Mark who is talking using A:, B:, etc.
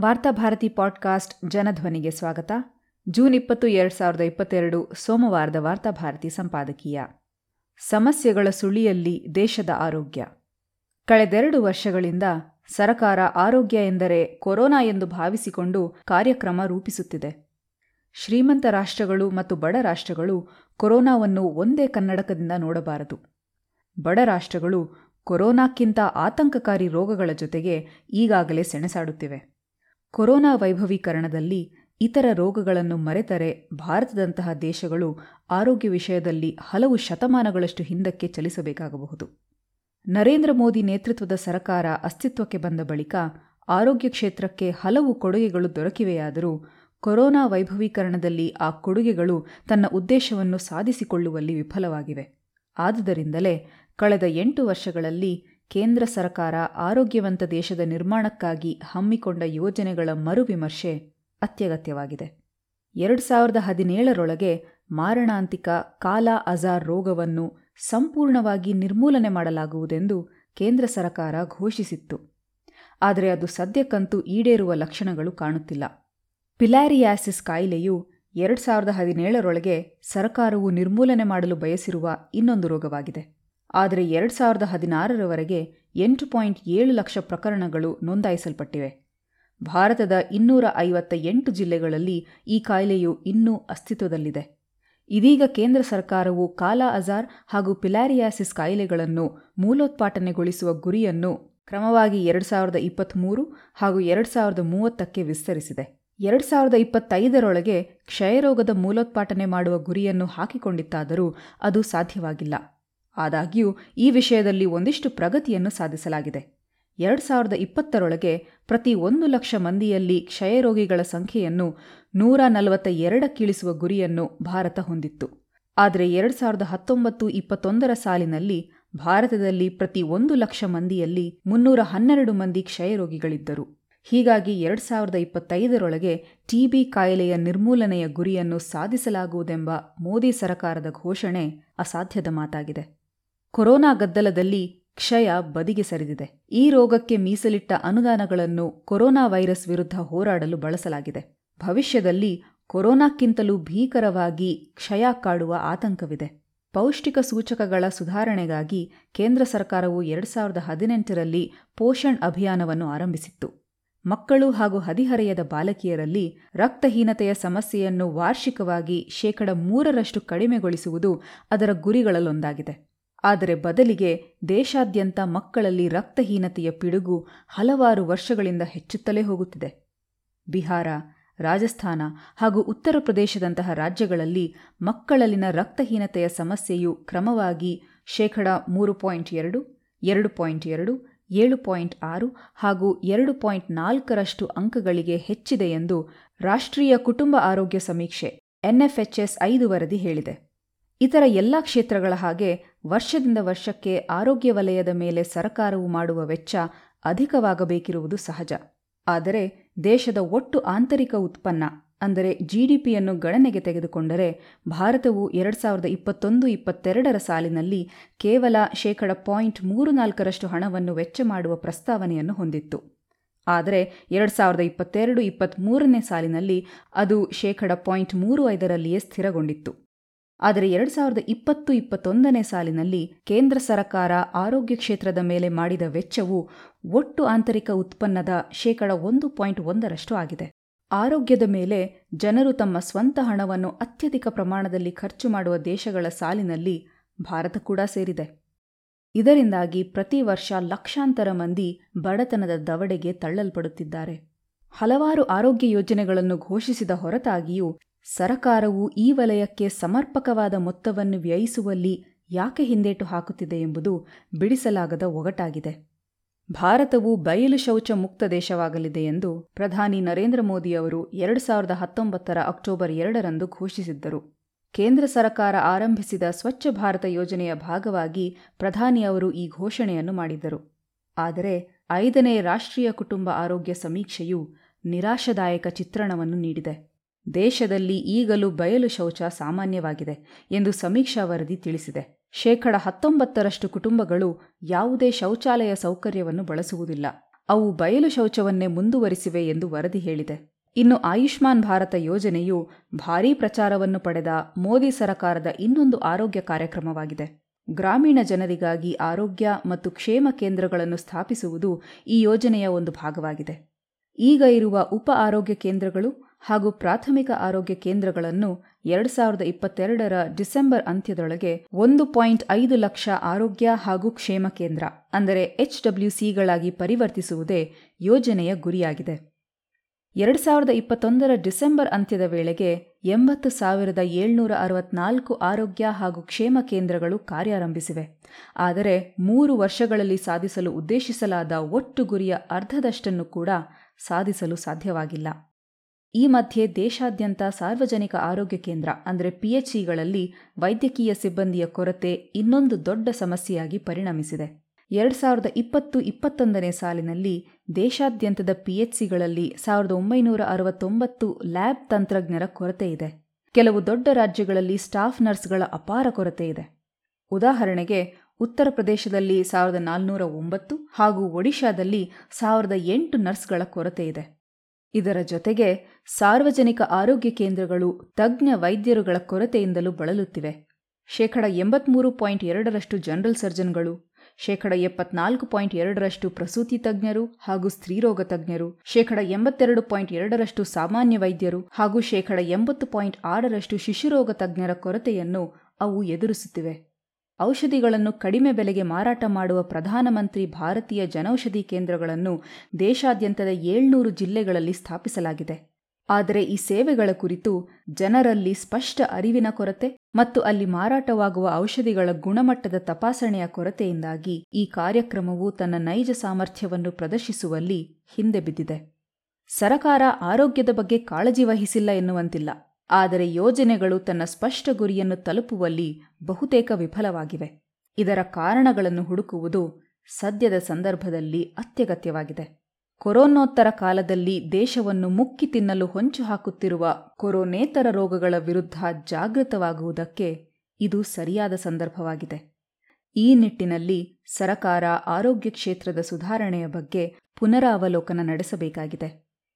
A: Varthabharati podcast ಜನಧ್ವನಿಗೆ ಸ್ವಾಗತ. June ಇಪ್ಪತ್ತು, ಎರಡು ಸಾವಿರದ ಇಪ್ಪತ್ತೆರಡು ಸೋಮವಾರದ ವಾರ್ತಾಭಾರತಿ ಸಂಪಾದಕೀಯ. ಸಮಸ್ಯೆಗಳ ಸುಳಿಯಲ್ಲಿ ದೇಶದ ಆರೋಗ್ಯ. ಕಳೆದೆರಡು ವರ್ಷಗಳಿಂದ ಸರಕಾರ ಆರೋಗ್ಯ ಎಂದರೆ ಕೊರೋನಾ ಎಂದು ಭಾವಿಸಿಕೊಂಡು ಕಾರ್ಯಕ್ರಮ ರೂಪಿಸುತ್ತಿದೆ. ಶ್ರೀಮಂತ ರಾಷ್ಟ್ರಗಳು ಮತ್ತು ಬಡ ರಾಷ್ಟ್ರಗಳು ಕೊರೋನಾವನ್ನು ಒಂದೇ ಕನ್ನಡಕದಿಂದ ನೋಡಬಾರದು. ಬಡ ರಾಷ್ಟ್ರಗಳು ಕೊರೋನಾಕ್ಕಿಂತ ಆತಂಕಕಾರಿ ರೋಗಗಳ ಜೊತೆಗೆ ಈಗಾಗಲೇ ಸೆಣಸಾಡುತ್ತಿವೆ. ಕೊರೋನಾ ವೈಭವೀಕರಣದಲ್ಲಿ ಇತರ ರೋಗಗಳನ್ನು ಮರೆತರೆ ಭಾರತದಂತಹ ದೇಶಗಳು ಆರೋಗ್ಯ ವಿಷಯದಲ್ಲಿ ಹಲವು ಶತಮಾನಗಳಷ್ಟು ಹಿಂದಕ್ಕೆ ಚಲಿಸಬೇಕಾಗಬಹುದು. ನರೇಂದ್ರ ಮೋದಿ ನೇತೃತ್ವದ ಸರಕಾರ ಅಸ್ತಿತ್ವಕ್ಕೆ ಬಂದ ಬಳಿಕ ಆರೋಗ್ಯ ಕ್ಷೇತ್ರಕ್ಕೆ ಹಲವು ಕೊಡುಗೆಗಳು ದೊರಕಿವೆಯಾದರೂ ಕೊರೋನಾ ವೈಭವೀಕರಣದಲ್ಲಿ ಆ ಕೊಡುಗೆಗಳು ತನ್ನ ಉದ್ದೇಶವನ್ನು ಸಾಧಿಸಿಕೊಳ್ಳುವಲ್ಲಿ ವಿಫಲವಾಗಿವೆ. ಆದುದರಿಂದಲೇ ಕಳೆದ ಎಂಟು ವರ್ಷಗಳಲ್ಲಿ ಕೇಂದ್ರ ಸರ್ಕಾರ ಆರೋಗ್ಯವಂತ ದೇಶದ ನಿರ್ಮಾಣಕ್ಕಾಗಿ ಹಮ್ಮಿಕೊಂಡ ಯೋಜನೆಗಳ ಮರುವಿಮರ್ಶೆ ಅತ್ಯಗತ್ಯವಾಗಿದೆ. ಎರಡು ಸಾವಿರದ ಹದಿನೇಳರೊಳಗೆ ಮಾರಣಾಂತಿಕ ಕಾಲಾ ಅಜಾರ್ ರೋಗವನ್ನು ಸಂಪೂರ್ಣವಾಗಿ ನಿರ್ಮೂಲನೆ ಮಾಡಲಾಗುವುದೆಂದು ಕೇಂದ್ರ ಸರ್ಕಾರ ಘೋಷಿಸಿತ್ತು. ಆದರೆ ಅದು ಸದ್ಯಕ್ಕಂತೂ ಈಡೇರುವ ಲಕ್ಷಣಗಳು ಕಾಣುತ್ತಿಲ್ಲ. ಪಿಲಾರಿಯಾಸಿಸ್ ಕಾಯಿಲೆಯು ಎರಡು ಸಾವಿರದ ಹದಿನೇಳರೊಳಗೆ ಸರ್ಕಾರವು ನಿರ್ಮೂಲನೆ ಮಾಡಲು ಬಯಸಿರುವ ಇನ್ನೊಂದು ರೋಗವಾಗಿದೆ. ಆದರೆ ಎರಡು ಸಾವಿರದ ಹದಿನಾರರವರೆಗೆ ಎಂಟು ಪಾಯಿಂಟ್ ಏಳು ಲಕ್ಷ ಪ್ರಕರಣಗಳು ನೋಂದಾಯಿಸಲ್ಪಟ್ಟಿವೆ. ಭಾರತದ ಇನ್ನೂರ ಐವತ್ತ ಎಂಟು ಜಿಲ್ಲೆಗಳಲ್ಲಿ ಈ ಕಾಯಿಲೆಯು ಇನ್ನೂ ಅಸ್ತಿತ್ವದಲ್ಲಿದೆ. ಇದೀಗ ಕೇಂದ್ರ ಸರ್ಕಾರವು ಕಾಲಾ ಅಜಾರ್ ಹಾಗೂ ಪಿಲಾರಿಯಾಸಿಸ್ ಕಾಯಿಲೆಗಳನ್ನು ಮೂಲೋತ್ಪಾಟನೆಗೊಳಿಸುವ ಗುರಿಯನ್ನು ಕ್ರಮವಾಗಿ ಎರಡು ಸಾವಿರದ ಇಪ್ಪತ್ತ್ಮೂರು ಹಾಗೂ ಎರಡು ಸಾವಿರದ ಮೂವತ್ತಕ್ಕೆ ವಿಸ್ತರಿಸಿದೆ. ಎರಡು ಸಾವಿರದ ಇಪ್ಪತ್ತೈದರೊಳಗೆ ಕ್ಷಯರೋಗದ ಮೂಲೋತ್ಪಾಟನೆ ಮಾಡುವ ಗುರಿಯನ್ನು ಹಾಕಿಕೊಂಡಿತ್ತಾದರೂ ಅದು ಸಾಧ್ಯವಾಗಿಲ್ಲ. ಆದಾಗ್ಯೂ, ಈ ವಿಷಯದಲ್ಲಿ ಒಂದಿಷ್ಟು ಪ್ರಗತಿಯನ್ನು ಸಾಧಿಸಲಾಗಿದೆ. ಎರಡು ಸಾವಿರದ ಇಪ್ಪತ್ತರೊಳಗೆ ಪ್ರತಿ ಒಂದು ಲಕ್ಷ ಮಂದಿಯಲ್ಲಿ ಕ್ಷಯರೋಗಿಗಳ ಸಂಖ್ಯೆಯನ್ನು ನೂರ ನಲವತ್ತ ಎರಡಕ್ಕಿಳಿಸುವ ಗುರಿಯನ್ನು ಭಾರತ ಹೊಂದಿತ್ತು. ಆದರೆ ಎರಡು ಸಾವಿರದ ಹತ್ತೊಂಬತ್ತು ಇಪ್ಪತ್ತೊಂದರ ಸಾಲಿನಲ್ಲಿ ಭಾರತದಲ್ಲಿ ಪ್ರತಿ ಒಂದು ಲಕ್ಷ ಮಂದಿಯಲ್ಲಿ ಮುನ್ನೂರ ಹನ್ನೆರಡು ಮಂದಿ ಕ್ಷಯರೋಗಿಗಳಿದ್ದರು ಹೀಗಾಗಿ ಎರಡು ಸಾವಿರದ ಇಪ್ಪತ್ತೈದರೊಳಗೆ ಟಿಬಿ ಕಾಯಿಲೆಯ ನಿರ್ಮೂಲನೆಯ ಗುರಿಯನ್ನು ಸಾಧಿಸಲಾಗುವುದೆಂಬ ಮೋದಿ ಸರಕಾರದ ಘೋಷಣೆ ಅಸಾಧ್ಯದ ಮಾತಾಗಿದೆ. ಕೊರೋನಾ ಗದ್ದಲದಲ್ಲಿ ಕ್ಷಯ ಬದಿಗೆ ಸರಿದಿದೆ. ಈ ರೋಗಕ್ಕೆ ಮೀಸಲಿಟ್ಟ ಅನುದಾನಗಳನ್ನು ಕೊರೋನಾ ವೈರಸ್ ವಿರುದ್ಧ ಹೋರಾಡಲು ಬಳಸಲಾಗಿದೆ. ಭವಿಷ್ಯದಲ್ಲಿ ಕೊರೋನಾಕ್ಕಿಂತಲೂ ಭೀಕರವಾಗಿ ಕ್ಷಯ ಕಾಡುವ ಆತಂಕವಿದೆ. ಪೌಷ್ಟಿಕ ಸೂಚಕಗಳ ಸುಧಾರಣೆಗಾಗಿ ಕೇಂದ್ರ ಸರ್ಕಾರವು ಎರಡು ಸಾವಿರದ ಹದಿನೆಂಟರಲ್ಲಿ ಪೋಷಣ್ ಅಭಿಯಾನವನ್ನು ಆರಂಭಿಸಿತ್ತು. ಮಕ್ಕಳು ಹಾಗೂ ಹದಿಹರೆಯದ ಬಾಲಕಿಯರಲ್ಲಿ ರಕ್ತಹೀನತೆಯ ಸಮಸ್ಯೆಯನ್ನು ವಾರ್ಷಿಕವಾಗಿ ಶೇಕಡ ಮೂರರಷ್ಟು ಕಡಿಮೆಗೊಳಿಸುವುದು ಅದರ ಗುರಿಗಳಲ್ಲೊಂದಾಗಿದೆ. ಆದರೆ ಬದಲಿಗೆ ದೇಶಾದ್ಯಂತ ಮಕ್ಕಳಲ್ಲಿ ರಕ್ತಹೀನತೆಯ ಪಿಡುಗು ಹಲವಾರು ವರ್ಷಗಳಿಂದ ಹೆಚ್ಚುತ್ತಲೇ ಹೋಗುತ್ತಿದೆ. ಬಿಹಾರ, ರಾಜಸ್ಥಾನ ಹಾಗೂ ಉತ್ತರ ಪ್ರದೇಶದಂತಹ ರಾಜ್ಯಗಳಲ್ಲಿ ಮಕ್ಕಳಲ್ಲಿನ ರಕ್ತಹೀನತೆಯ ಸಮಸ್ಯೆಯು ಕ್ರಮವಾಗಿ ಶೇಕಡ ಮೂರು ಪಾಯಿಂಟ್ ಎರಡು ಎರಡು ಪಾಯಿಂಟ್ ಎರಡು, ಏಳು ಪಾಯಿಂಟ್ ಆರು ಹಾಗೂ ಎರಡು ಪಾಯಿಂಟ್ ನಾಲ್ಕರಷ್ಟು ಅಂಕಗಳಿಗೆ ಹೆಚ್ಚಿದೆ ಎಂದು ರಾಷ್ಟ್ರೀಯ ಕುಟುಂಬ ಆರೋಗ್ಯ ಸಮೀಕ್ಷೆ ಎನ್ಎಫ್ಎಚ್ಎಸ್ ಐದು ವರದಿ ಹೇಳಿದೆ. ಇತರ ಎಲ್ಲ ಕ್ಷೇತ್ರಗಳ ಹಾಗೆ ವರ್ಷದಿಂದ ವರ್ಷಕ್ಕೆ ಆರೋಗ್ಯ ವಲಯದ ಮೇಲೆ ಸರಕಾರವು ಮಾಡುವ ವೆಚ್ಚ ಅಧಿಕವಾಗಬೇಕಿರುವುದು ಸಹಜ. ಆದರೆ ದೇಶದ ಒಟ್ಟು ಆಂತರಿಕ ಉತ್ಪನ್ನ, ಅಂದರೆ ಜಿಡಿಪಿಯನ್ನು ಗಣನೆಗೆ ತೆಗೆದುಕೊಂಡರೆ ಭಾರತವು ಎರಡು ಸಾವಿರದ ಇಪ್ಪತ್ತೊಂದು ಇಪ್ಪತ್ತೆರಡರ ಸಾಲಿನಲ್ಲಿ ಕೇವಲ ಶೇಕಡ ಪಾಯಿಂಟ್ ಮೂರು ನಾಲ್ಕರಷ್ಟು ಹಣವನ್ನು ವೆಚ್ಚ ಮಾಡುವ ಪ್ರಸ್ತಾವನೆಯನ್ನು ಹೊಂದಿತ್ತು. ಆದರೆ ಎರಡು ಸಾವಿರದ ಇಪ್ಪತ್ತೆರಡು ಇಪ್ಪತ್ತ್ಮೂರನೇ ಸಾಲಿನಲ್ಲಿ ಅದು ಶೇಕಡ ಪಾಯಿಂಟ್ ಮೂರು ಐದರಲ್ಲಿಯೇ ಸ್ಥಿರಗೊಂಡಿತ್ತು. ಆದರೆ ಎರಡು ಸಾವಿರದ ಇಪ್ಪತ್ತು ಇಪ್ಪತ್ತೊಂದನೇ ಸಾಲಿನಲ್ಲಿ ಕೇಂದ್ರ ಸರ್ಕಾರ ಆರೋಗ್ಯ ಕ್ಷೇತ್ರದ ಮೇಲೆ ಮಾಡಿದ ವೆಚ್ಚವು ಒಟ್ಟು ಆಂತರಿಕ ಉತ್ಪನ್ನದ ಶೇಕಡ ಒಂದು ಪಾಯಿಂಟ್ ಒಂದರಷ್ಟು ಆಗಿದೆ. ಆರೋಗ್ಯದ ಮೇಲೆ ಜನರು ತಮ್ಮ ಸ್ವಂತ ಹಣವನ್ನು ಅತ್ಯಧಿಕ ಪ್ರಮಾಣದಲ್ಲಿ ಖರ್ಚು ಮಾಡುವ ದೇಶಗಳ ಸಾಲಿನಲ್ಲಿ ಭಾರತ ಕೂಡ ಸೇರಿದೆ. ಇದರಿಂದಾಗಿ ಪ್ರತಿ ವರ್ಷ ಲಕ್ಷಾಂತರ ಮಂದಿ ಬಡತನದ ದವಡೆಗೆ ತಳ್ಳಲ್ಪಡುತ್ತಿದ್ದಾರೆ. ಹಲವಾರು ಆರೋಗ್ಯ ಯೋಜನೆಗಳನ್ನು ಘೋಷಿಸಿದ ಹೊರತಾಗಿಯೂ ಸರಕಾರವು ಈ ವಲಯಕ್ಕೆ ಸಮರ್ಪಕವಾದ ಮೊತ್ತವನ್ನು ವ್ಯಯಿಸುವಲ್ಲಿ ಯಾಕೆ ಹಿಂದೇಟು ಹಾಕುತ್ತಿದೆ ಎಂಬುದು ಬಿಡಿಸಲಾಗದ ಒಗಟಾಗಿದೆ. ಭಾರತವು ಬಯಲು ಶೌಚ ಮುಕ್ತ ದೇಶವಾಗಲಿದೆ ಎಂದು ಪ್ರಧಾನಿ ನರೇಂದ್ರ ಮೋದಿ ಅವರು ಎರಡು ಸಾವಿರದ ಹತ್ತೊಂಬತ್ತರ ಅಕ್ಟೋಬರ್ ಎರಡರಂದು ಘೋಷಿಸಿದ್ದರು. ಕೇಂದ್ರ ಸರ್ಕಾರ ಆರಂಭಿಸಿದ ಸ್ವಚ್ಛ ಭಾರತ ಯೋಜನೆಯ ಭಾಗವಾಗಿ ಪ್ರಧಾನಿ ಅವರು ಈ ಘೋಷಣೆಯನ್ನು ಮಾಡಿದ್ದರು. ಆದರೆ ಐದನೇ ರಾಷ್ಟ್ರೀಯ ಕುಟುಂಬ ಆರೋಗ್ಯ ಸಮೀಕ್ಷೆಯು ನಿರಾಶದಾಯಕ ಚಿತ್ರಣವನ್ನು ನೀಡಿದೆ. ದೇಶದಲ್ಲಿ ಈಗಲೂ ಬಯಲು ಶೌಚ ಸಾಮಾನ್ಯವಾಗಿದೆ ಎಂದು ಸಮೀಕ್ಷಾ ವರದಿ ತಿಳಿಸಿದೆ. ಶೇಕಡ ಹತ್ತೊಂಬತ್ತರಷ್ಟು ಕುಟುಂಬಗಳು ಯಾವುದೇ ಶೌಚಾಲಯ ಸೌಕರ್ಯವನ್ನು ಬಳಸುವುದಿಲ್ಲ. ಅವು ಬಯಲು ಶೌಚವನ್ನೇ ಮುಂದುವರಿಸಿವೆ ಎಂದು ವರದಿ ಹೇಳಿದೆ. ಇನ್ನು ಆಯುಷ್ಮಾನ್ ಭಾರತ ಯೋಜನೆಯು ಭಾರೀ ಪ್ರಚಾರವನ್ನು ಪಡೆದ ಮೋದಿ ಸರಕಾರದ ಇನ್ನೊಂದು ಆರೋಗ್ಯ ಕಾರ್ಯಕ್ರಮವಾಗಿದೆ. ಗ್ರಾಮೀಣ ಜನರಿಗಾಗಿ ಆರೋಗ್ಯ ಮತ್ತು ಕ್ಷೇಮ ಕೇಂದ್ರಗಳನ್ನು ಸ್ಥಾಪಿಸುವುದು ಈ ಯೋಜನೆಯ ಒಂದು ಭಾಗವಾಗಿದೆ. ಈಗ ಇರುವ ಉಪ ಆರೋಗ್ಯ ಕೇಂದ್ರಗಳು ಹಾಗೂ ಪ್ರಾಥಮಿಕ ಆರೋಗ್ಯ ಕೇಂದ್ರಗಳನ್ನು ಎರಡು ಸಾವಿರದ ಇಪ್ಪತ್ತೆರಡರ ಡಿಸೆಂಬರ್ ಅಂತ್ಯದೊಳಗೆ ಒಂದು ಪಾಯಿಂಟ್ ಐದು ಲಕ್ಷ ಆರೋಗ್ಯ ಹಾಗೂ ಕ್ಷೇಮ ಕೇಂದ್ರ, ಅಂದರೆ ಎಚ್ಡಬ್ಲ್ಯೂಸಿಗಳಾಗಿ ಪರಿವರ್ತಿಸುವುದೇ ಯೋಜನೆಯ ಗುರಿಯಾಗಿದೆ. ಎರಡು ಸಾವಿರದ ಇಪ್ಪತ್ತೊಂದರ ಡಿಸೆಂಬರ್ ಅಂತ್ಯದ ವೇಳೆಗೆ ಎಂಬತ್ತು ಸಾವಿರದ ಏಳ್ನೂರ ಅರವತ್ನಾಲ್ಕು ಆರೋಗ್ಯ ಹಾಗೂ ಕ್ಷೇಮ ಕೇಂದ್ರಗಳು ಕಾರ್ಯಾರಂಭಿಸಿವೆ. ಆದರೆ ಮೂರು ವರ್ಷಗಳಲ್ಲಿ ಸಾಧಿಸಲು ಉದ್ದೇಶಿಸಲಾದ ಒಟ್ಟು ಗುರಿಯ ಅರ್ಧದಷ್ಟನ್ನು ಕೂಡ ಸಾಧಿಸಲು ಸಾಧ್ಯವಾಗಿಲ್ಲ. ಈ ಮಧ್ಯೆ ದೇಶಾದ್ಯಂತ ಸಾರ್ವಜನಿಕ ಆರೋಗ್ಯ ಕೇಂದ್ರ, ಅಂದರೆ ಪಿಎಚ್ಇಗಳಲ್ಲಿ ವೈದ್ಯಕೀಯ ಸಿಬ್ಬಂದಿಯ ಕೊರತೆ ಇನ್ನೊಂದು ದೊಡ್ಡ ಸಮಸ್ಯೆಯಾಗಿ ಪರಿಣಮಿಸಿದೆ. ಎರಡು ಸಾವಿರದ ಇಪ್ಪತ್ತು ಇಪ್ಪತ್ತೊಂದನೇ ಸಾಲಿನಲ್ಲಿ ದೇಶಾದ್ಯಂತದ ಪಿಎಚ್ಸಿಗಳಲ್ಲಿ ಸಾವಿರದ ಒಂಬೈನೂರ ಅರವತ್ತೊಂಬತ್ತು ಲ್ಯಾಬ್ ತಂತ್ರಜ್ಞರ ಕೊರತೆ ಇದೆ. ಕೆಲವು ದೊಡ್ಡ ರಾಜ್ಯಗಳಲ್ಲಿ ಸ್ಟಾಫ್ ನರ್ಸ್ಗಳ ಅಪಾರ ಕೊರತೆ ಇದೆ. ಉದಾಹರಣೆಗೆ, ಉತ್ತರ ಪ್ರದೇಶದಲ್ಲಿ ಸಾವಿರದ ನಾಲ್ನೂರ ಒಂಬತ್ತು ಹಾಗೂ ಒಡಿಶಾದಲ್ಲಿ ಸಾವಿರದ ಎಂಟು ನರ್ಸ್ಗಳ ಕೊರತೆ ಇದೆ. ಇದರ ಜೊತೆಗೆ ಸಾರ್ವಜನಿಕ ಆರೋಗ್ಯ ಕೇಂದ್ರಗಳು ತಜ್ಞ ವೈದ್ಯರುಗಳ ಕೊರತೆಯಿಂದಲೂ ಬಳಲುತ್ತಿವೆ. ಶೇಕಡ ಎಂಬತ್ಮೂರು ಪಾಯಿಂಟ್ ಎರಡರಷ್ಟು ಜನರಲ್ ಸರ್ಜನ್ಗಳು, ಶೇಕಡ ಎಪ್ಪತ್ನಾಲ್ಕು ಪಾಯಿಂಟ್ ಎರಡರಷ್ಟು ಪ್ರಸೂತಿ ತಜ್ಞರು ಹಾಗೂ ಸ್ತ್ರೀರೋಗ ತಜ್ಞರು, ಶೇಕಡ ಎಂಬತ್ತೆರಡು ಪಾಯಿಂಟ್ ಎರಡರಷ್ಟು ಸಾಮಾನ್ಯ ವೈದ್ಯರು ಹಾಗೂ ಶೇಕಡ ಎಂಬತ್ತು ಪಾಯಿಂಟ್ ಆರರಷ್ಟು ಶಿಶುರೋಗ ತಜ್ಞರ ಕೊರತೆಯನ್ನು ಅವು ಎದುರಿಸುತ್ತಿವೆ. ಔಷಧಿಗಳನ್ನು ಕಡಿಮೆ ಬೆಲೆಗೆ ಮಾರಾಟ ಮಾಡುವ ಪ್ರಧಾನಮಂತ್ರಿ ಭಾರತೀಯ ಜನೌಷಧಿ ಕೇಂದ್ರಗಳನ್ನು ದೇಶಾದ್ಯಂತದ ಏಳ್ನೂರು ಜಿಲ್ಲೆಗಳಲ್ಲಿ ಸ್ಥಾಪಿಸಲಾಗಿದೆ. ಆದರೆ ಈ ಸೇವೆಗಳ ಕುರಿತು ಜನರಲ್ಲಿ ಸ್ಪಷ್ಟ ಅರಿವಿನ ಕೊರತೆ ಮತ್ತು ಅಲ್ಲಿ ಮಾರಾಟವಾಗುವ ಔಷಧಿಗಳ ಗುಣಮಟ್ಟದ ತಪಾಸಣೆಯ ಕೊರತೆಯಿಂದಾಗಿ ಈ ಕಾರ್ಯಕ್ರಮವು ತನ್ನ ನೈಜ ಸಾಮರ್ಥ್ಯವನ್ನು ಪ್ರದರ್ಶಿಸುವಲ್ಲಿ ಹಿಂದೆ ಬಿದ್ದಿದೆ. ಸರಕಾರ ಆರೋಗ್ಯದ ಬಗ್ಗೆ ಕಾಳಜಿ ವಹಿಸಿಲ್ಲ ಎನ್ನುವಂತಿಲ್ಲ. ಆದರೆ ಯೋಜನೆಗಳು ತನ್ನ ಸ್ಪಷ್ಟ ಗುರಿಯನ್ನು ತಲುಪುವಲ್ಲಿ ಬಹುತೇಕ ವಿಫಲವಾಗಿವೆ. ಇದರ ಕಾರಣಗಳನ್ನು ಹುಡುಕುವುದು ಸದ್ಯದ ಸಂದರ್ಭದಲ್ಲಿ ಅತ್ಯಗತ್ಯವಾಗಿದೆ. ಕೊರೋನೋತ್ತರ ಕಾಲದಲ್ಲಿ ದೇಶವನ್ನು ಮುಕ್ಕಿ ತಿನ್ನಲು ಹೊಂಚು ಹಾಕುತ್ತಿರುವ ಕೊರೋನೇತರ ರೋಗಗಳ ವಿರುದ್ಧ ಜಾಗೃತವಾಗುವುದಕ್ಕೆ ಇದು ಸರಿಯಾದ ಸಂದರ್ಭವಾಗಿದೆ. ಈ ನಿಟ್ಟಿನಲ್ಲಿ ಸರಕಾರ ಆರೋಗ್ಯ ಕ್ಷೇತ್ರದ ಸುಧಾರಣೆಯ ಬಗ್ಗೆ ಪುನರಾವಲೋಕನ ನಡೆಸಬೇಕಾಗಿದೆ.